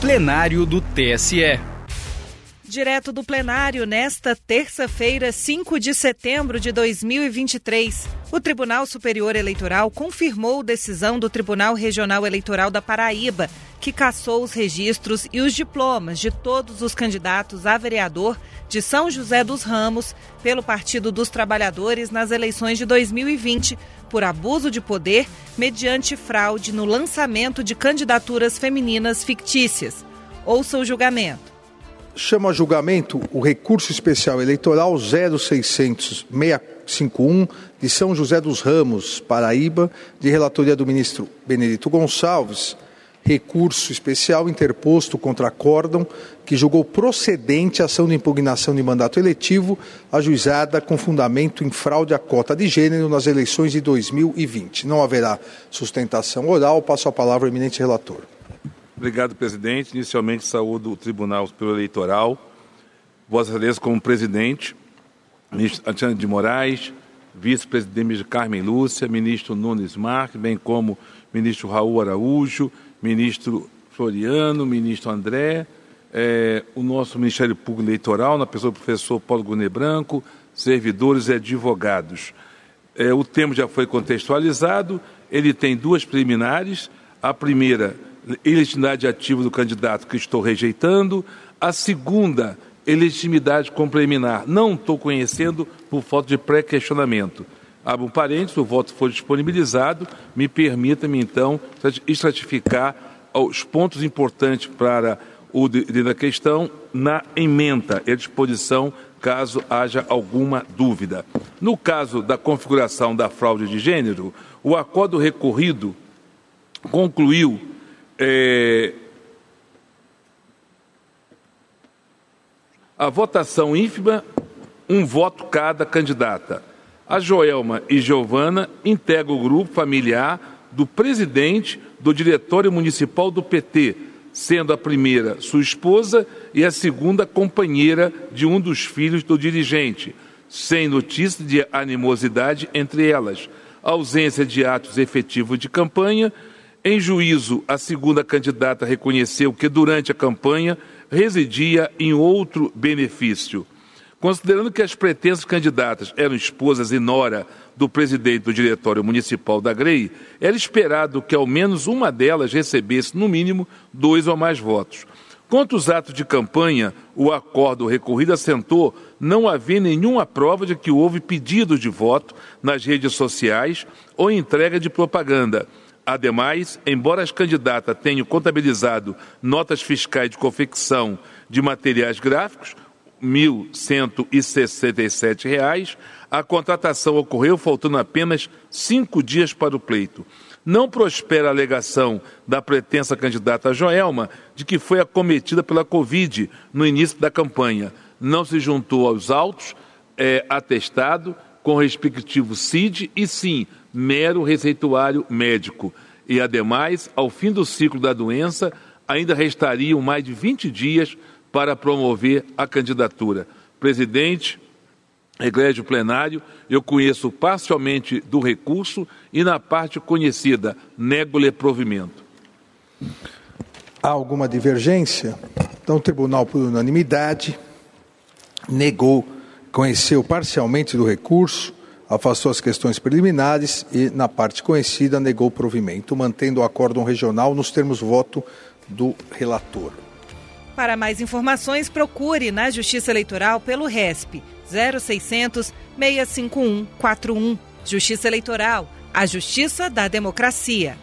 plenário do TSE. Direto do plenário, nesta terça-feira, 5 de setembro de 2023, o Tribunal Superior Eleitoral confirmou decisão do Tribunal Regional Eleitoral da Paraíba, que cassou os registros e os diplomas de todos os candidatos a vereador de São José dos Ramos pelo Partido dos Trabalhadores nas eleições de 2020 por abuso de poder mediante fraude no lançamento de candidaturas femininas fictícias. Ouça o julgamento chama a julgamento o recurso especial eleitoral 0600651 de São José dos Ramos, Paraíba, de relatoria do ministro Benedito Gonçalves, recurso especial interposto contra Cordon, que julgou procedente a ação de impugnação de mandato eletivo ajuizada com fundamento em fraude à cota de gênero nas eleições de 2020. Não haverá sustentação oral. Passo a palavra ao eminente relator. Obrigado, presidente. Inicialmente, saúdo o Tribunal Superior Eleitoral, Vossa Excelência como presidente, ministro Alexandre de Moraes, vice-presidente Carmen Lúcia, ministro Nunes Marques, bem como ministro Raul Araújo, ministro Floriano, ministro André, é, o nosso Ministério Público Eleitoral, na pessoa do professor Paulo Gunê Branco, servidores e advogados. É, o tema já foi contextualizado, ele tem duas preliminares. A primeira ilegitimidade ativa do candidato que estou rejeitando. A segunda, ilegitimidade complementar. Não estou conhecendo por falta de pré-questionamento. Abro um parênteses, o voto for disponibilizado, me permita-me então estratificar os pontos importantes para o da questão na emenda e à disposição caso haja alguma dúvida. No caso da configuração da fraude de gênero, o acordo recorrido concluiu é, a votação ínfima, um voto cada candidata. A Joelma e Giovana integram o grupo familiar do presidente do Diretório Municipal do PT, sendo a primeira sua esposa e a segunda companheira de um dos filhos do dirigente, sem notícia de animosidade entre elas, ausência de atos efetivos de campanha em juízo, a segunda candidata reconheceu que durante a campanha residia em outro benefício. Considerando que as pretensas candidatas eram esposas e nora do presidente do Diretório Municipal da GREI, era esperado que ao menos uma delas recebesse, no mínimo, dois ou mais votos. Quanto aos atos de campanha, o acordo recorrido assentou não haver nenhuma prova de que houve pedido de voto nas redes sociais ou entrega de propaganda Ademais, embora as candidatas tenham contabilizado notas fiscais de confecção de materiais gráficos, R$ 1.167, a contratação ocorreu faltando apenas cinco dias para o pleito. Não prospera a alegação da pretensa candidata Joelma de que foi acometida pela Covid no início da campanha. Não se juntou aos autos, é, atestado, com respectivo CID e sim mero receituário médico. E, ademais, ao fim do ciclo da doença, ainda restariam mais de 20 dias para promover a candidatura. Presidente, egrégio plenário, eu conheço parcialmente do recurso e na parte conhecida, nego-lhe provimento. Há alguma divergência? Então, o tribunal, por unanimidade, negou, conheceu parcialmente do recurso, afastou as questões preliminares e, na parte conhecida, negou o provimento, mantendo o acórdão regional nos termos voto do relator. Para mais informações, procure na Justiça Eleitoral pelo RESP 0600 651 41. Justiça Eleitoral, a justiça da democracia.